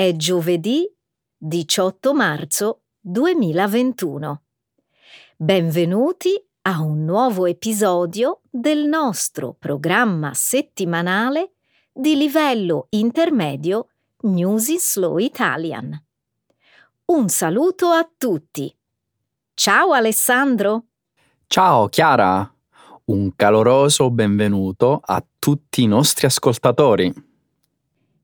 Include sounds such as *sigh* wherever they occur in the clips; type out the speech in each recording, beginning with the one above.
È giovedì 18 marzo 2021. Benvenuti a un nuovo episodio del nostro programma settimanale di livello intermedio News in Slow Italian. Un saluto a tutti. Ciao Alessandro. Ciao Chiara. Un caloroso benvenuto a tutti i nostri ascoltatori.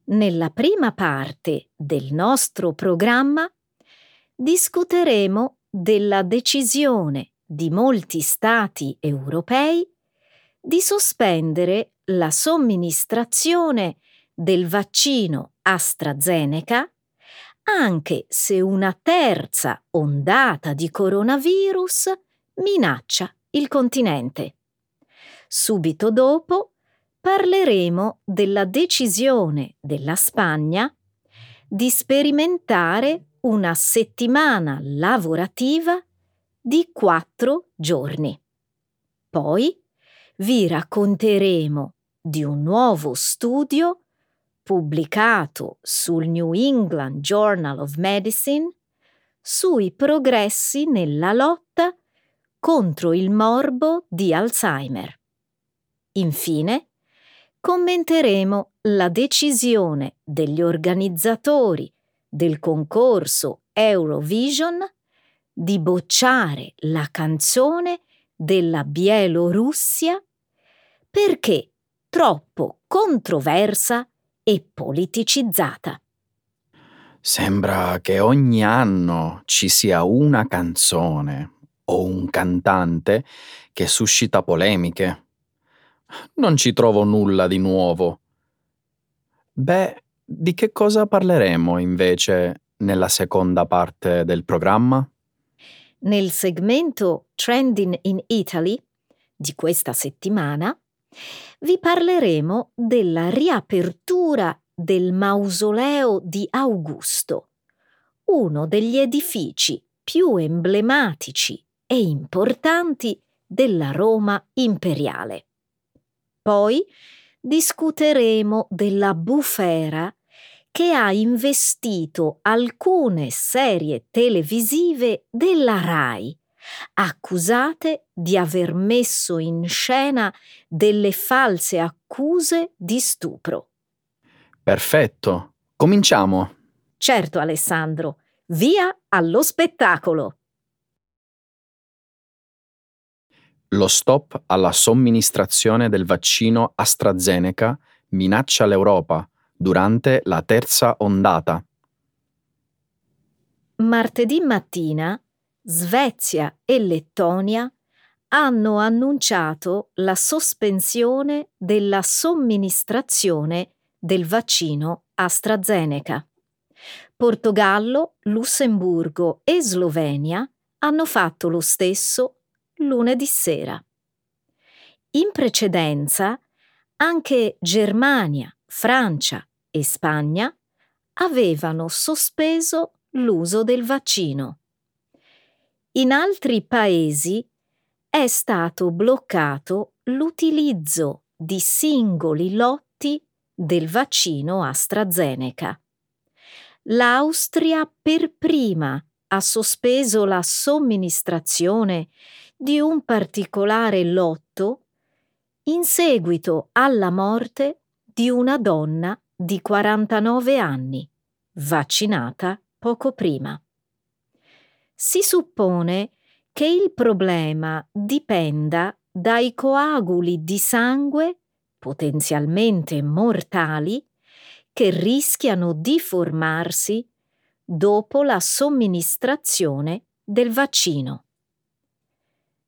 Nella prima parte del nostro programma discuteremo della decisione di molti Stati europei di sospendere la somministrazione del vaccino AstraZeneca anche se una terza ondata di coronavirus minaccia il continente. Subito dopo parleremo della decisione della Spagna di sperimentare una settimana lavorativa di quattro giorni. Poi vi racconteremo di un nuovo studio pubblicato sul New England Journal of Medicine sui progressi nella lotta contro il morbo di Alzheimer. Infine, commenteremo la decisione degli organizzatori del concorso Eurovision di bocciare la canzone della Bielorussia perché troppo controversa e politicizzata. Sembra che ogni anno ci sia una canzone o un cantante che suscita polemiche non ci trovo nulla di nuovo. Beh, di che cosa parleremo invece nella seconda parte del programma? Nel segmento Trending in Italy di questa settimana vi parleremo della riapertura del mausoleo di Augusto, uno degli edifici più emblematici e importanti della Roma imperiale. Poi discuteremo della bufera che ha investito alcune serie televisive della RAI, accusate di aver messo in scena delle false accuse di stupro. Perfetto, cominciamo. Certo Alessandro, via allo spettacolo. Lo stop alla somministrazione del vaccino AstraZeneca minaccia l'Europa durante la terza ondata. Martedì mattina Svezia e Lettonia hanno annunciato la sospensione della somministrazione del vaccino AstraZeneca. Portogallo, Lussemburgo e Slovenia hanno fatto lo stesso lunedì sera. In precedenza anche Germania, Francia e Spagna avevano sospeso l'uso del vaccino. In altri paesi è stato bloccato l'utilizzo di singoli lotti del vaccino AstraZeneca. L'Austria per prima ha sospeso la somministrazione di un particolare lotto in seguito alla morte di una donna di 49 anni, vaccinata poco prima. Si suppone che il problema dipenda dai coaguli di sangue potenzialmente mortali che rischiano di formarsi dopo la somministrazione del vaccino.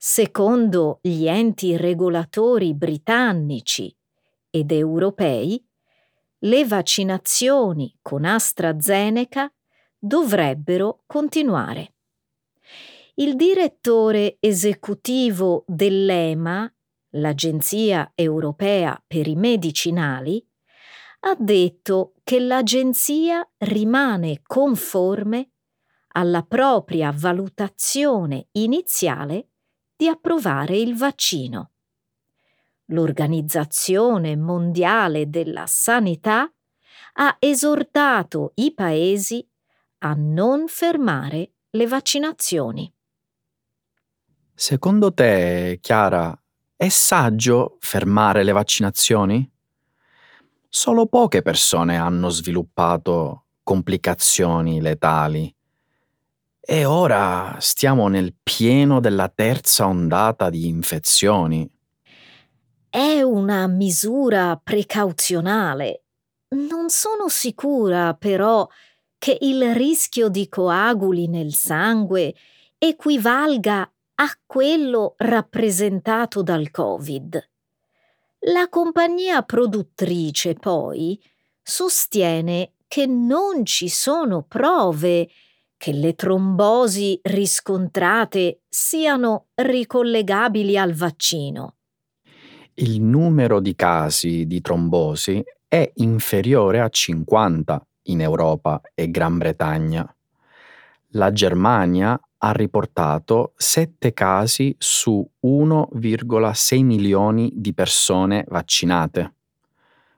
Secondo gli enti regolatori britannici ed europei, le vaccinazioni con AstraZeneca dovrebbero continuare. Il direttore esecutivo dell'EMA, l'Agenzia europea per i medicinali, ha detto che l'agenzia rimane conforme alla propria valutazione iniziale di approvare il vaccino. L'Organizzazione Mondiale della Sanità ha esortato i paesi a non fermare le vaccinazioni. Secondo te, Chiara, è saggio fermare le vaccinazioni? Solo poche persone hanno sviluppato complicazioni letali e ora stiamo nel pieno della terza ondata di infezioni. È una misura precauzionale. Non sono sicura, però, che il rischio di coaguli nel sangue equivalga a quello rappresentato dal Covid. La compagnia produttrice poi sostiene che non ci sono prove che le trombosi riscontrate siano ricollegabili al vaccino. Il numero di casi di trombosi è inferiore a 50 in Europa e Gran Bretagna. La Germania ha riportato 7 casi su 1,6 milioni di persone vaccinate.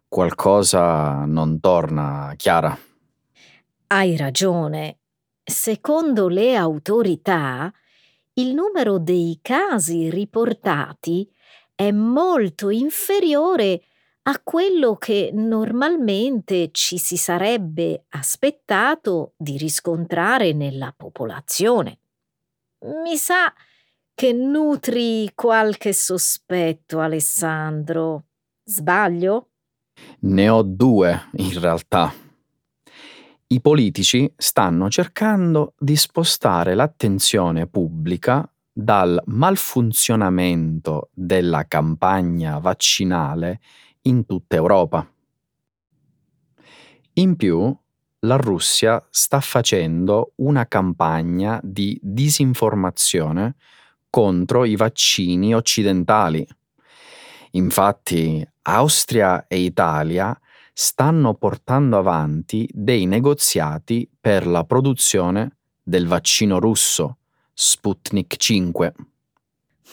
Qualcosa non torna, Chiara. Hai ragione. Secondo le autorità, il numero dei casi riportati è molto inferiore a quello che normalmente ci si sarebbe aspettato di riscontrare nella popolazione. Mi sa che nutri qualche sospetto, Alessandro. Sbaglio? Ne ho due, in realtà. I politici stanno cercando di spostare l'attenzione pubblica dal malfunzionamento della campagna vaccinale in tutta Europa. In più, la Russia sta facendo una campagna di disinformazione contro i vaccini occidentali. Infatti, Austria e Italia stanno portando avanti dei negoziati per la produzione del vaccino russo Sputnik 5.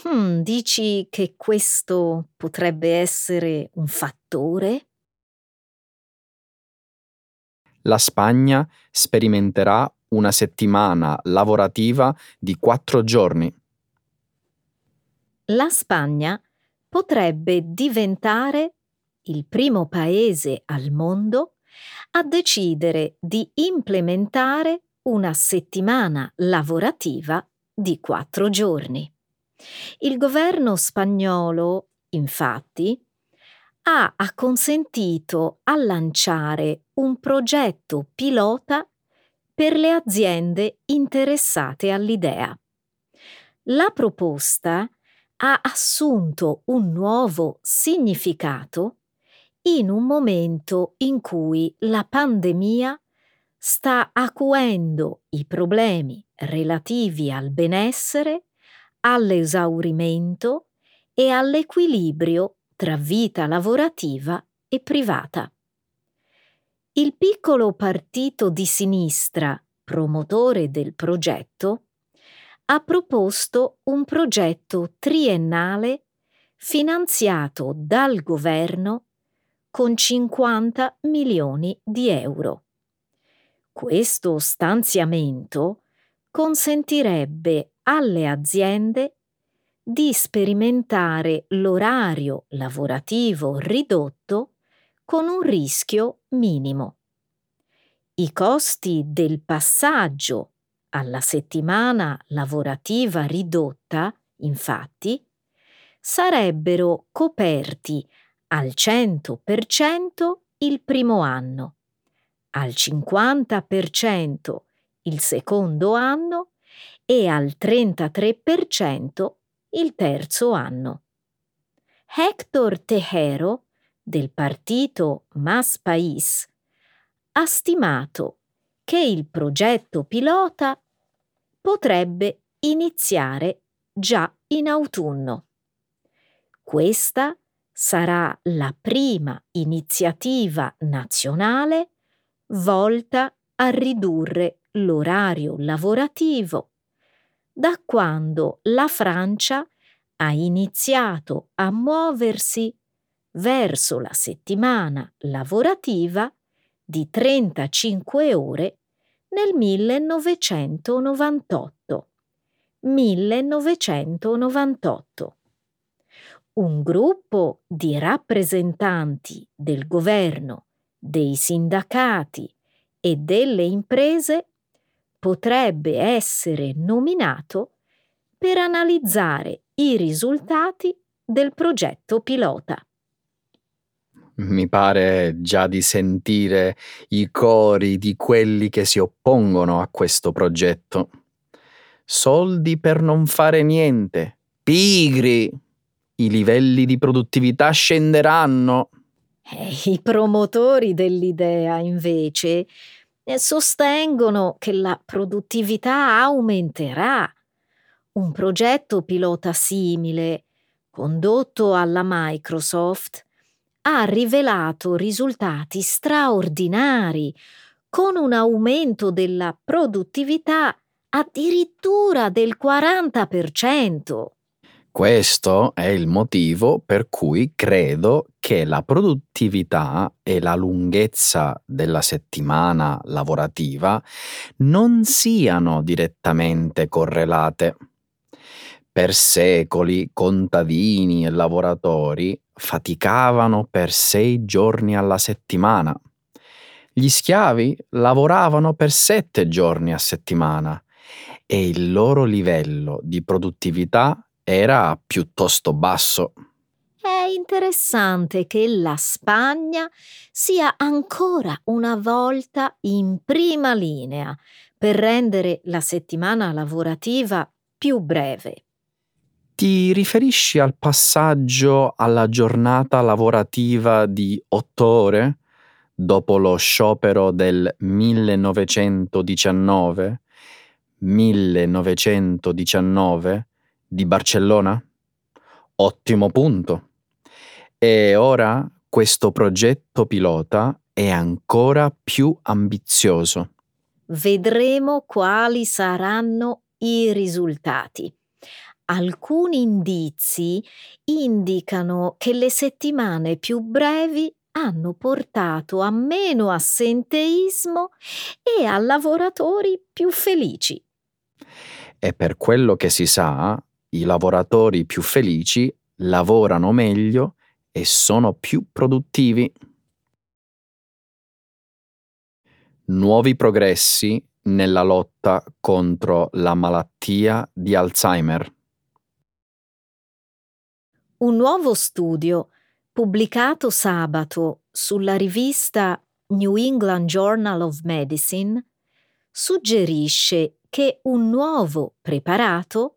Hmm, dici che questo potrebbe essere un fattore? La Spagna sperimenterà una settimana lavorativa di quattro giorni. La Spagna potrebbe diventare il primo paese al mondo a decidere di implementare una settimana lavorativa di quattro giorni. Il governo spagnolo, infatti, ha acconsentito a lanciare un progetto pilota per le aziende interessate all'idea. La proposta ha assunto un nuovo significato in un momento in cui la pandemia sta acuendo i problemi relativi al benessere, all'esaurimento e all'equilibrio tra vita lavorativa e privata. Il piccolo partito di sinistra, promotore del progetto, ha proposto un progetto triennale finanziato dal governo con 50 milioni di euro. Questo stanziamento consentirebbe alle aziende di sperimentare l'orario lavorativo ridotto con un rischio minimo. I costi del passaggio alla settimana lavorativa ridotta, infatti, sarebbero coperti al 100% il primo anno al 50% il secondo anno e al 33% il terzo anno. Hector Tejero, del partito Mas País, ha stimato che il progetto pilota potrebbe iniziare già in autunno. Questa sarà la prima iniziativa nazionale volta a ridurre l'orario lavorativo da quando la Francia ha iniziato a muoversi verso la settimana lavorativa di 35 ore nel 1998. 1998. Un gruppo di rappresentanti del governo, dei sindacati e delle imprese potrebbe essere nominato per analizzare i risultati del progetto pilota. Mi pare già di sentire i cori di quelli che si oppongono a questo progetto. Soldi per non fare niente. Pigri! I livelli di produttività scenderanno. Eh, I promotori dell'idea, invece, eh, sostengono che la produttività aumenterà. Un progetto pilota simile, condotto alla Microsoft, ha rivelato risultati straordinari, con un aumento della produttività addirittura del 40%. Questo è il motivo per cui credo che la produttività e la lunghezza della settimana lavorativa non siano direttamente correlate. Per secoli contadini e lavoratori faticavano per sei giorni alla settimana. Gli schiavi lavoravano per sette giorni a settimana e il loro livello di produttività era piuttosto basso. È interessante che la Spagna sia ancora una volta in prima linea per rendere la settimana lavorativa più breve. Ti riferisci al passaggio alla giornata lavorativa di otto ore dopo lo sciopero del 1919? 1919 di Barcellona? Ottimo punto. E ora questo progetto pilota è ancora più ambizioso. Vedremo quali saranno i risultati. Alcuni indizi indicano che le settimane più brevi hanno portato a meno assenteismo e a lavoratori più felici. E per quello che si sa, i lavoratori più felici lavorano meglio e sono più produttivi. Nuovi progressi nella lotta contro la malattia di Alzheimer. Un nuovo studio pubblicato sabato sulla rivista New England Journal of Medicine suggerisce che un nuovo preparato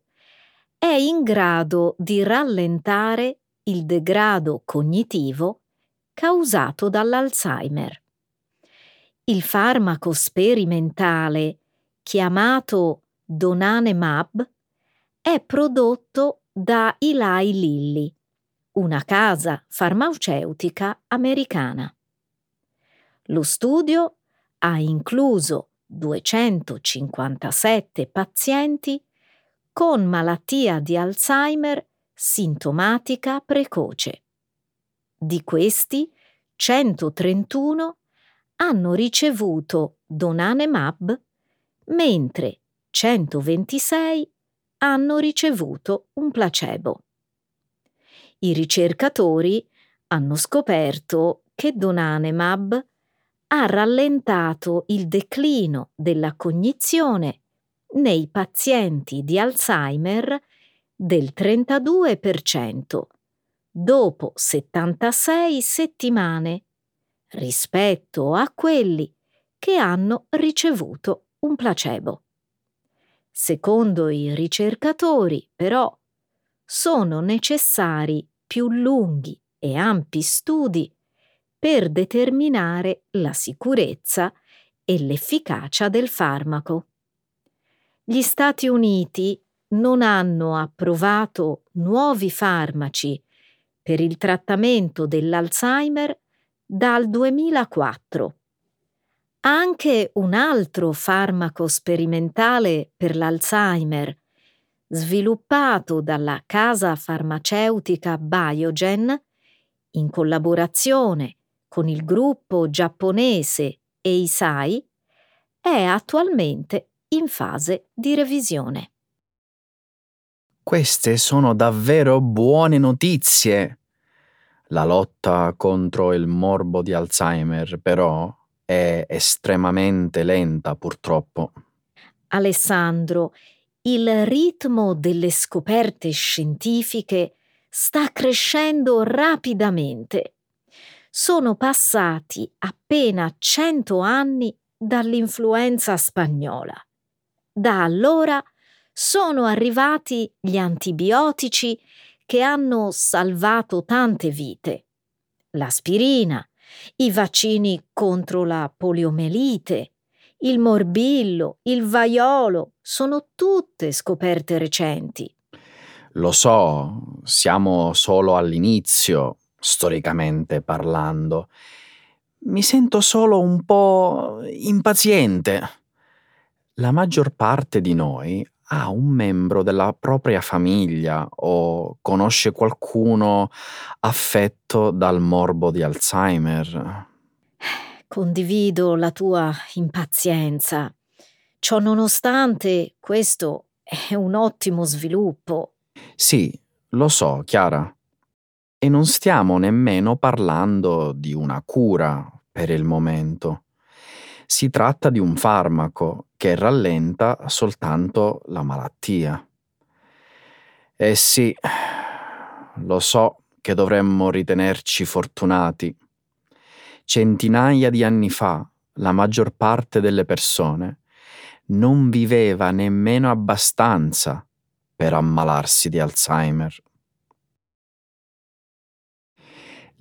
è in grado di rallentare il degrado cognitivo causato dall'Alzheimer. Il farmaco sperimentale chiamato Donanemab è prodotto da Eli Lilly, una casa farmaceutica americana. Lo studio ha incluso 257 pazienti con malattia di Alzheimer sintomatica precoce. Di questi, 131 hanno ricevuto Donanemab, mentre 126 hanno ricevuto un placebo. I ricercatori hanno scoperto che Donanemab ha rallentato il declino della cognizione nei pazienti di Alzheimer del 32% dopo 76 settimane rispetto a quelli che hanno ricevuto un placebo. Secondo i ricercatori, però, sono necessari più lunghi e ampi studi per determinare la sicurezza e l'efficacia del farmaco. Gli Stati Uniti non hanno approvato nuovi farmaci per il trattamento dell'Alzheimer dal 2004 anche un altro farmaco sperimentale per l'Alzheimer, sviluppato dalla casa farmaceutica Biogen in collaborazione con il gruppo giapponese e Isai è attualmente in fase di revisione. Queste sono davvero buone notizie. La lotta contro il morbo di Alzheimer, però, è estremamente lenta purtroppo. Alessandro, il ritmo delle scoperte scientifiche sta crescendo rapidamente. Sono passati appena cento anni dall'influenza spagnola. Da allora sono arrivati gli antibiotici che hanno salvato tante vite. L'aspirina, i vaccini contro la poliomelite, il morbillo, il vaiolo, sono tutte scoperte recenti. Lo so, siamo solo all'inizio, storicamente parlando. Mi sento solo un po' impaziente. La maggior parte di noi ha un membro della propria famiglia o conosce qualcuno affetto dal morbo di Alzheimer. Condivido la tua impazienza. Ciò nonostante, questo è un ottimo sviluppo. Sì, lo so, Chiara. E non stiamo nemmeno parlando di una cura per il momento. Si tratta di un farmaco che rallenta soltanto la malattia. Eh sì, lo so che dovremmo ritenerci fortunati. Centinaia di anni fa la maggior parte delle persone non viveva nemmeno abbastanza per ammalarsi di Alzheimer.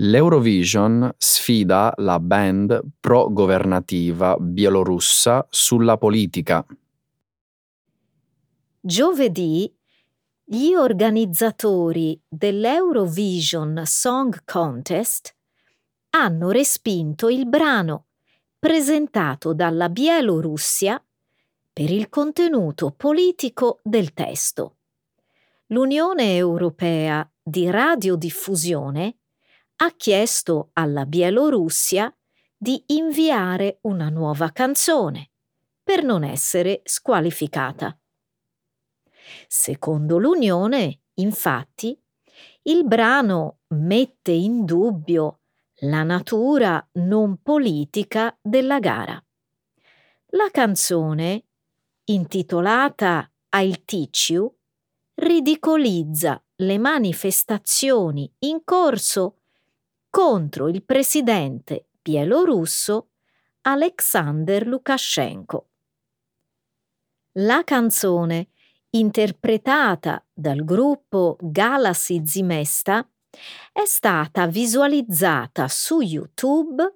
L'Eurovision sfida la band pro-governativa bielorussa sulla politica. Giovedì gli organizzatori dell'Eurovision Song Contest hanno respinto il brano presentato dalla Bielorussia per il contenuto politico del testo. L'Unione Europea di Radiodiffusione ha chiesto alla Bielorussia di inviare una nuova canzone per non essere squalificata. Secondo l'Unione, infatti, il brano mette in dubbio la natura non politica della gara. La canzone, intitolata I'll Teach ridicolizza le manifestazioni in corso contro il presidente bielorusso Alexander Lukashenko. La canzone, interpretata dal gruppo Galaxy Zimesta, è stata visualizzata su YouTube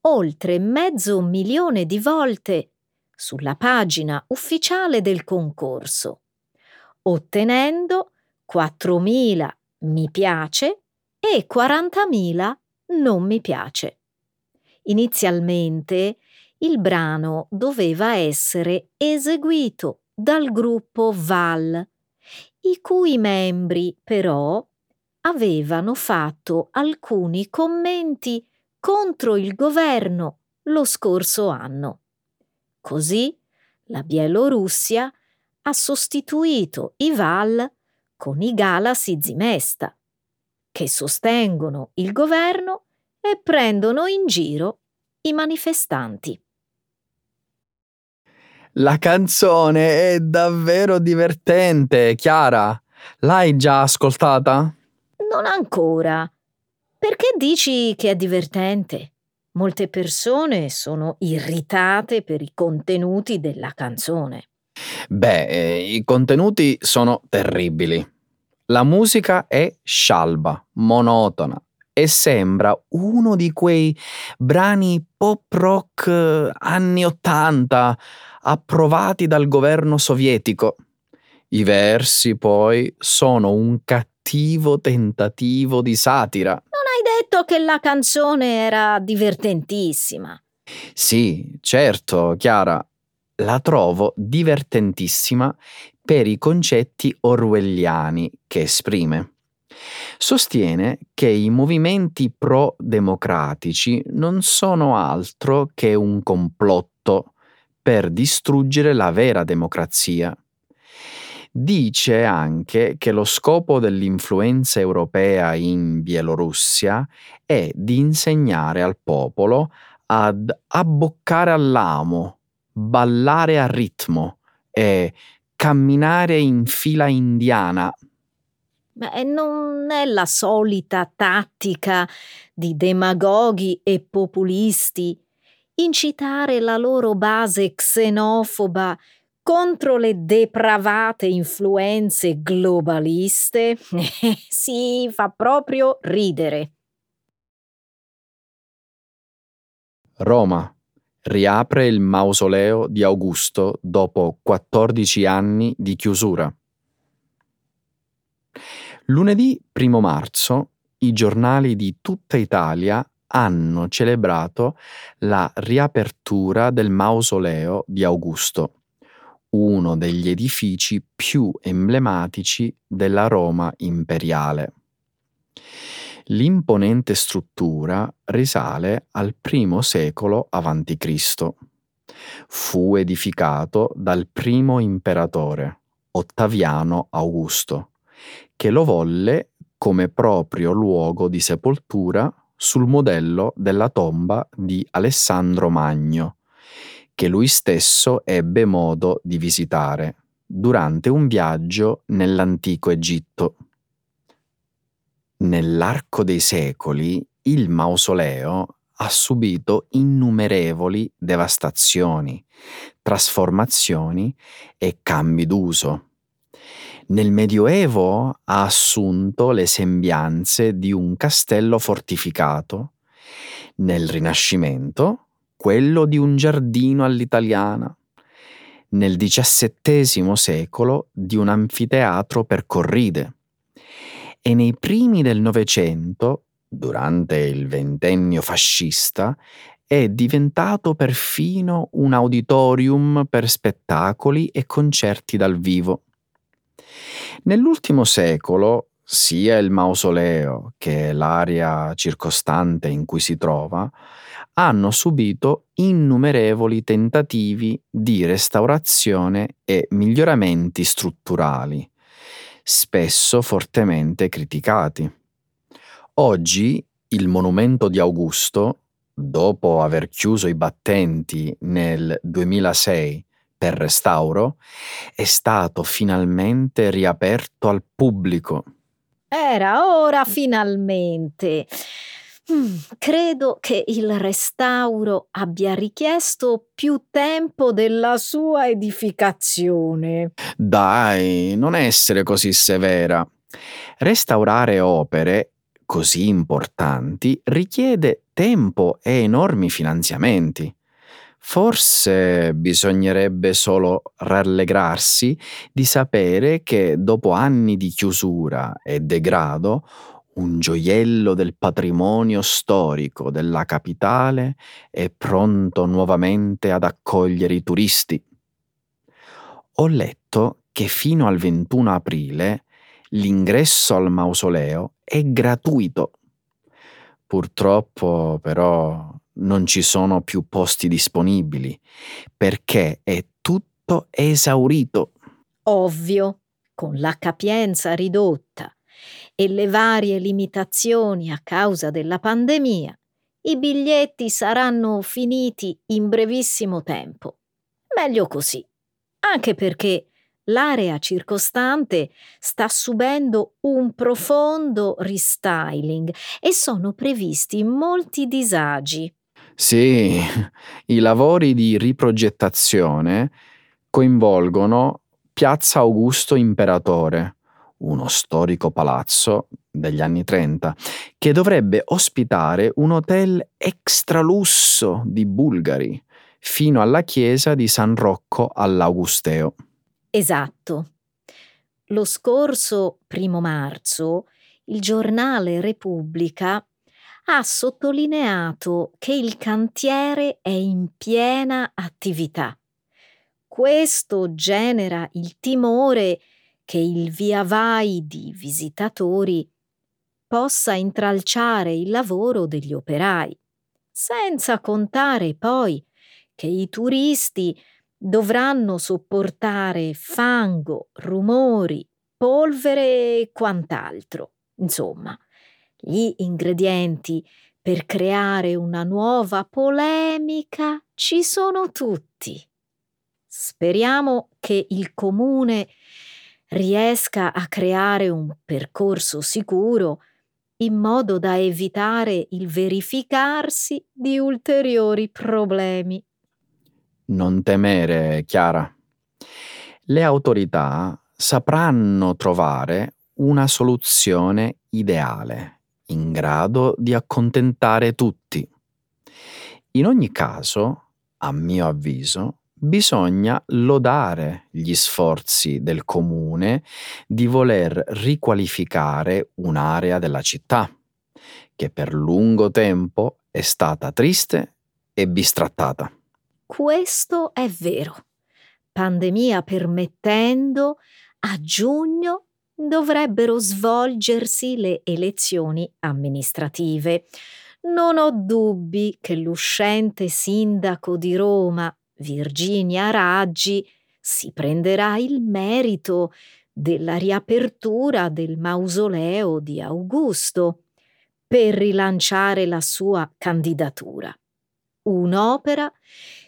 oltre mezzo milione di volte sulla pagina ufficiale del concorso, ottenendo 4.000 mi piace e 40.000 non mi piace. Inizialmente il brano doveva essere eseguito dal gruppo Val, i cui membri però avevano fatto alcuni commenti contro il governo lo scorso anno. Così la Bielorussia ha sostituito i Val con i Galas Zimesta, che sostengono il governo e prendono in giro i manifestanti. La canzone è davvero divertente, Chiara. L'hai già ascoltata? Non ancora. Perché dici che è divertente? Molte persone sono irritate per i contenuti della canzone. Beh, eh, i contenuti sono terribili. La musica è scialba, monotona e sembra uno di quei brani pop rock eh, anni Ottanta approvati dal governo sovietico. I versi poi sono un cattivo tentativo di satira. Non hai detto che la canzone era divertentissima. Sì, certo, Chiara, la trovo divertentissima per i concetti orwelliani che esprime. Sostiene che i movimenti pro-democratici non sono altro che un complotto per distruggere la vera democrazia. Dice anche che lo scopo dell'influenza europea in Bielorussia è di insegnare al popolo ad abboccare all'amo, ballare a ritmo e camminare in fila indiana. Ma non è la solita tattica di demagoghi e populisti incitare la loro base xenofoba contro le depravate influenze globaliste? *laughs* sì, fa proprio ridere. Roma riapre il mausoleo di Augusto dopo 14 anni di chiusura. Lunedì 1 marzo i giornali di tutta Italia hanno celebrato la riapertura del mausoleo di Augusto, uno degli edifici più emblematici della Roma imperiale. L'imponente struttura risale al I secolo a.C. Fu edificato dal primo imperatore, Ottaviano Augusto, che lo volle come proprio luogo di sepoltura sul modello della tomba di Alessandro Magno, che lui stesso ebbe modo di visitare durante un viaggio nell'antico Egitto. Nell'arco dei secoli il mausoleo ha subito innumerevoli devastazioni, trasformazioni e cambi d'uso. Nel Medioevo ha assunto le sembianze di un castello fortificato, nel Rinascimento quello di un giardino all'italiana, nel XVII secolo di un anfiteatro per corride e nei primi del Novecento, durante il ventennio fascista, è diventato perfino un auditorium per spettacoli e concerti dal vivo. Nell'ultimo secolo, sia il mausoleo che l'area circostante in cui si trova hanno subito innumerevoli tentativi di restaurazione e miglioramenti strutturali, spesso fortemente criticati. Oggi il monumento di Augusto, dopo aver chiuso i battenti nel 2006 per restauro, è stato finalmente riaperto al pubblico. Era ora finalmente. Mm, credo che il restauro abbia richiesto più tempo della sua edificazione. Dai, non essere così severa. Restaurare opere così importanti richiede tempo e enormi finanziamenti. Forse bisognerebbe solo rallegrarsi di sapere che dopo anni di chiusura e degrado un gioiello del patrimonio storico della capitale è pronto nuovamente ad accogliere i turisti. Ho letto che fino al 21 aprile l'ingresso al mausoleo è gratuito. Purtroppo però non ci sono più posti disponibili perché è tutto esaurito. Ovvio, con la capienza ridotta e le varie limitazioni a causa della pandemia, i biglietti saranno finiti in brevissimo tempo. Meglio così, anche perché l'area circostante sta subendo un profondo restyling e sono previsti molti disagi. Sì, i lavori di riprogettazione coinvolgono Piazza Augusto Imperatore, uno storico palazzo degli anni 30, che dovrebbe ospitare un hotel extralusso di bulgari, fino alla chiesa di San Rocco all'Augusteo. Esatto. Lo scorso primo marzo il giornale Repubblica ha sottolineato che il cantiere è in piena attività. Questo genera il timore che il via vai di visitatori possa intralciare il lavoro degli operai, senza contare poi che i turisti dovranno sopportare fango, rumori, polvere e quant'altro. Insomma, gli ingredienti per creare una nuova polemica ci sono tutti. Speriamo che il comune riesca a creare un percorso sicuro in modo da evitare il verificarsi di ulteriori problemi. Non temere, Chiara. Le autorità sapranno trovare una soluzione ideale, in grado di accontentare tutti. In ogni caso, a mio avviso, bisogna lodare gli sforzi del comune di voler riqualificare un'area della città, che per lungo tempo è stata triste e bistrattata. Questo è vero. Pandemia permettendo, a giugno dovrebbero svolgersi le elezioni amministrative. Non ho dubbi che l'uscente sindaco di Roma, Virginia Raggi, si prenderà il merito della riapertura del mausoleo di Augusto per rilanciare la sua candidatura. Un'opera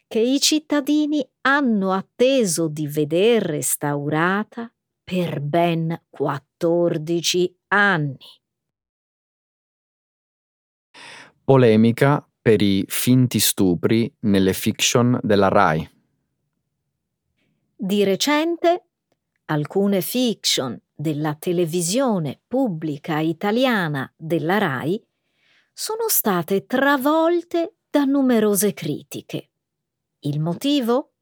che i cittadini hanno atteso di veder restaurata per ben 14 anni. Polemica per i finti stupri nelle fiction della RAI. Di recente alcune fiction della televisione pubblica italiana della RAI sono state travolte da numerose critiche. Il motivo?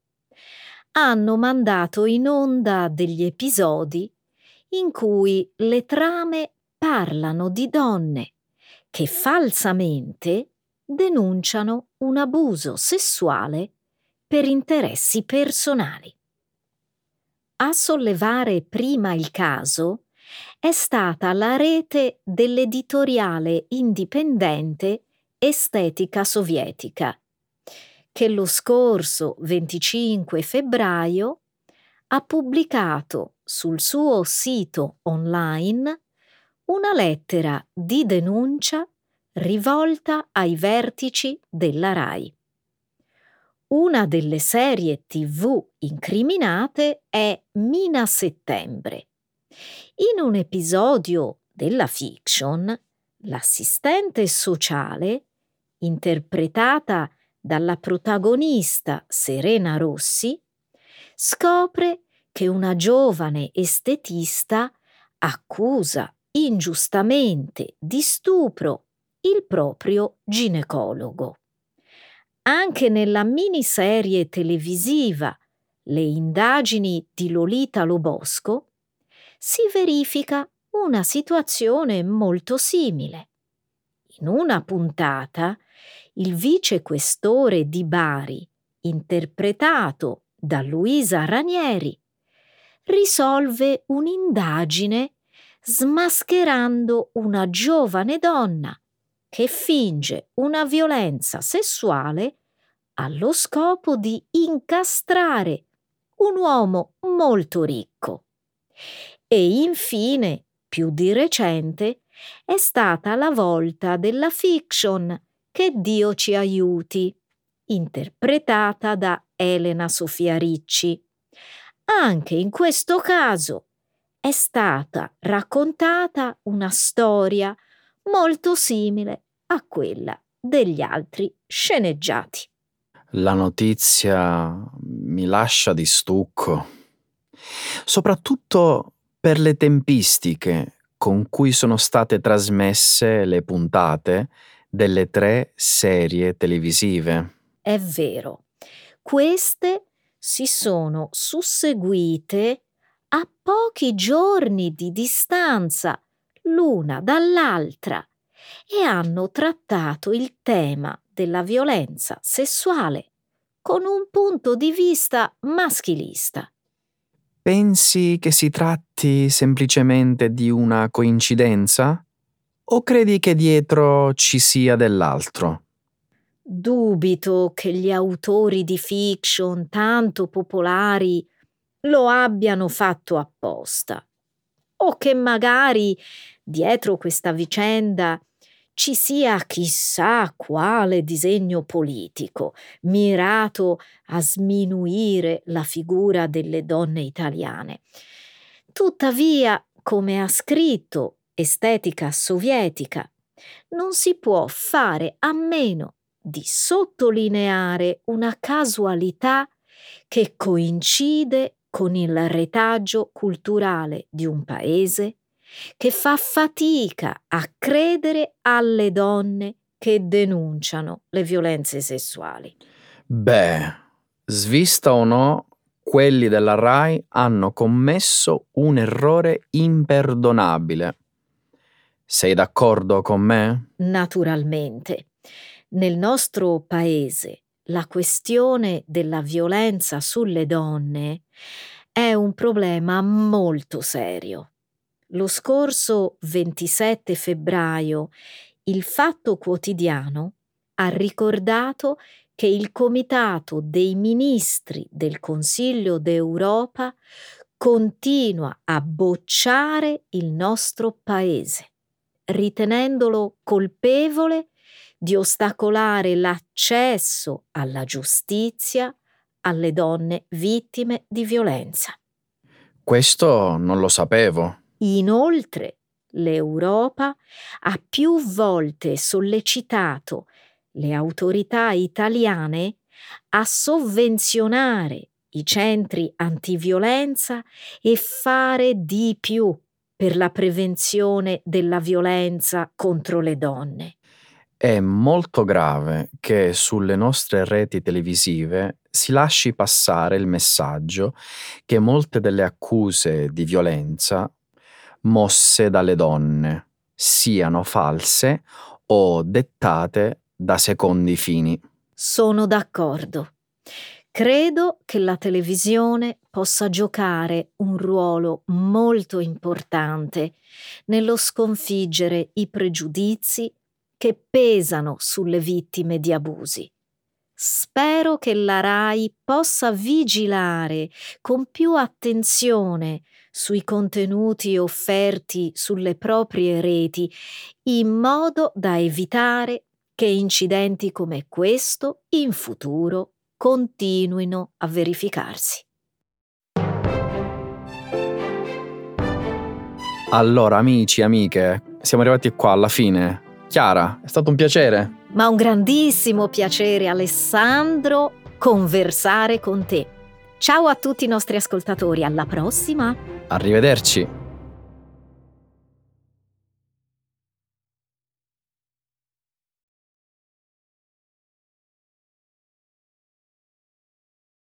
Hanno mandato in onda degli episodi in cui le trame parlano di donne che falsamente denunciano un abuso sessuale per interessi personali. A sollevare prima il caso è stata la rete dell'editoriale indipendente Estetica Sovietica, che lo scorso 25 febbraio ha pubblicato sul suo sito online una lettera di denuncia rivolta ai vertici della RAI. Una delle serie tv incriminate è Mina Settembre. In un episodio della fiction, l'assistente sociale, interpretata dalla protagonista Serena Rossi, scopre che una giovane estetista accusa ingiustamente di stupro il proprio ginecologo. Anche nella miniserie televisiva Le indagini di Lolita Lobosco si verifica una situazione molto simile. In una puntata il vicequestore di Bari, interpretato da Luisa Ranieri, risolve un'indagine smascherando una giovane donna che finge una violenza sessuale allo scopo di incastrare un uomo molto ricco. E infine, più di recente, è stata la volta della fiction Che Dio ci aiuti, interpretata da Elena Sofia Ricci. Anche in questo caso è stata raccontata una storia molto simile a quella degli altri sceneggiati. La notizia mi lascia di stucco, soprattutto per le tempistiche con cui sono state trasmesse le puntate delle tre serie televisive. È vero, queste si sono susseguite a pochi giorni di distanza l'una dall'altra e hanno trattato il tema della violenza sessuale con un punto di vista maschilista. Pensi che si tratti semplicemente di una coincidenza? O credi che dietro ci sia dell'altro? Dubito che gli autori di fiction tanto popolari lo abbiano fatto apposta. O che magari dietro questa vicenda ci sia chissà quale disegno politico mirato a sminuire la figura delle donne italiane. Tuttavia, come ha scritto Estetica sovietica, non si può fare a meno di sottolineare una casualità che coincide con il retaggio culturale di un paese che fa fatica a credere alle donne che denunciano le violenze sessuali. Beh, svista o no, quelli della RAI hanno commesso un errore imperdonabile. Sei d'accordo con me? Naturalmente. Nel nostro paese la questione della violenza sulle donne è un problema molto serio. Lo scorso 27 febbraio il Fatto Quotidiano ha ricordato che il Comitato dei Ministri del Consiglio d'Europa continua a bocciare il nostro Paese, ritenendolo colpevole di ostacolare l'accesso alla giustizia alle donne vittime di violenza. Questo non lo sapevo. Inoltre, l'Europa ha più volte sollecitato le autorità italiane a sovvenzionare i centri antiviolenza e fare di più per la prevenzione della violenza contro le donne. È molto grave che sulle nostre reti televisive si lasci passare il messaggio che molte delle accuse di violenza mosse dalle donne siano false o dettate da secondi fini. Sono d'accordo. Credo che la televisione possa giocare un ruolo molto importante nello sconfiggere i pregiudizi che pesano sulle vittime di abusi. Spero che la RAI possa vigilare con più attenzione sui contenuti offerti sulle proprie reti, in modo da evitare che incidenti come questo in futuro continuino a verificarsi. Allora, amici, amiche, siamo arrivati qua alla fine. Chiara, è stato un piacere. Ma un grandissimo piacere, Alessandro, conversare con te. Ciao a tutti i nostri ascoltatori, alla prossima. Arrivederci.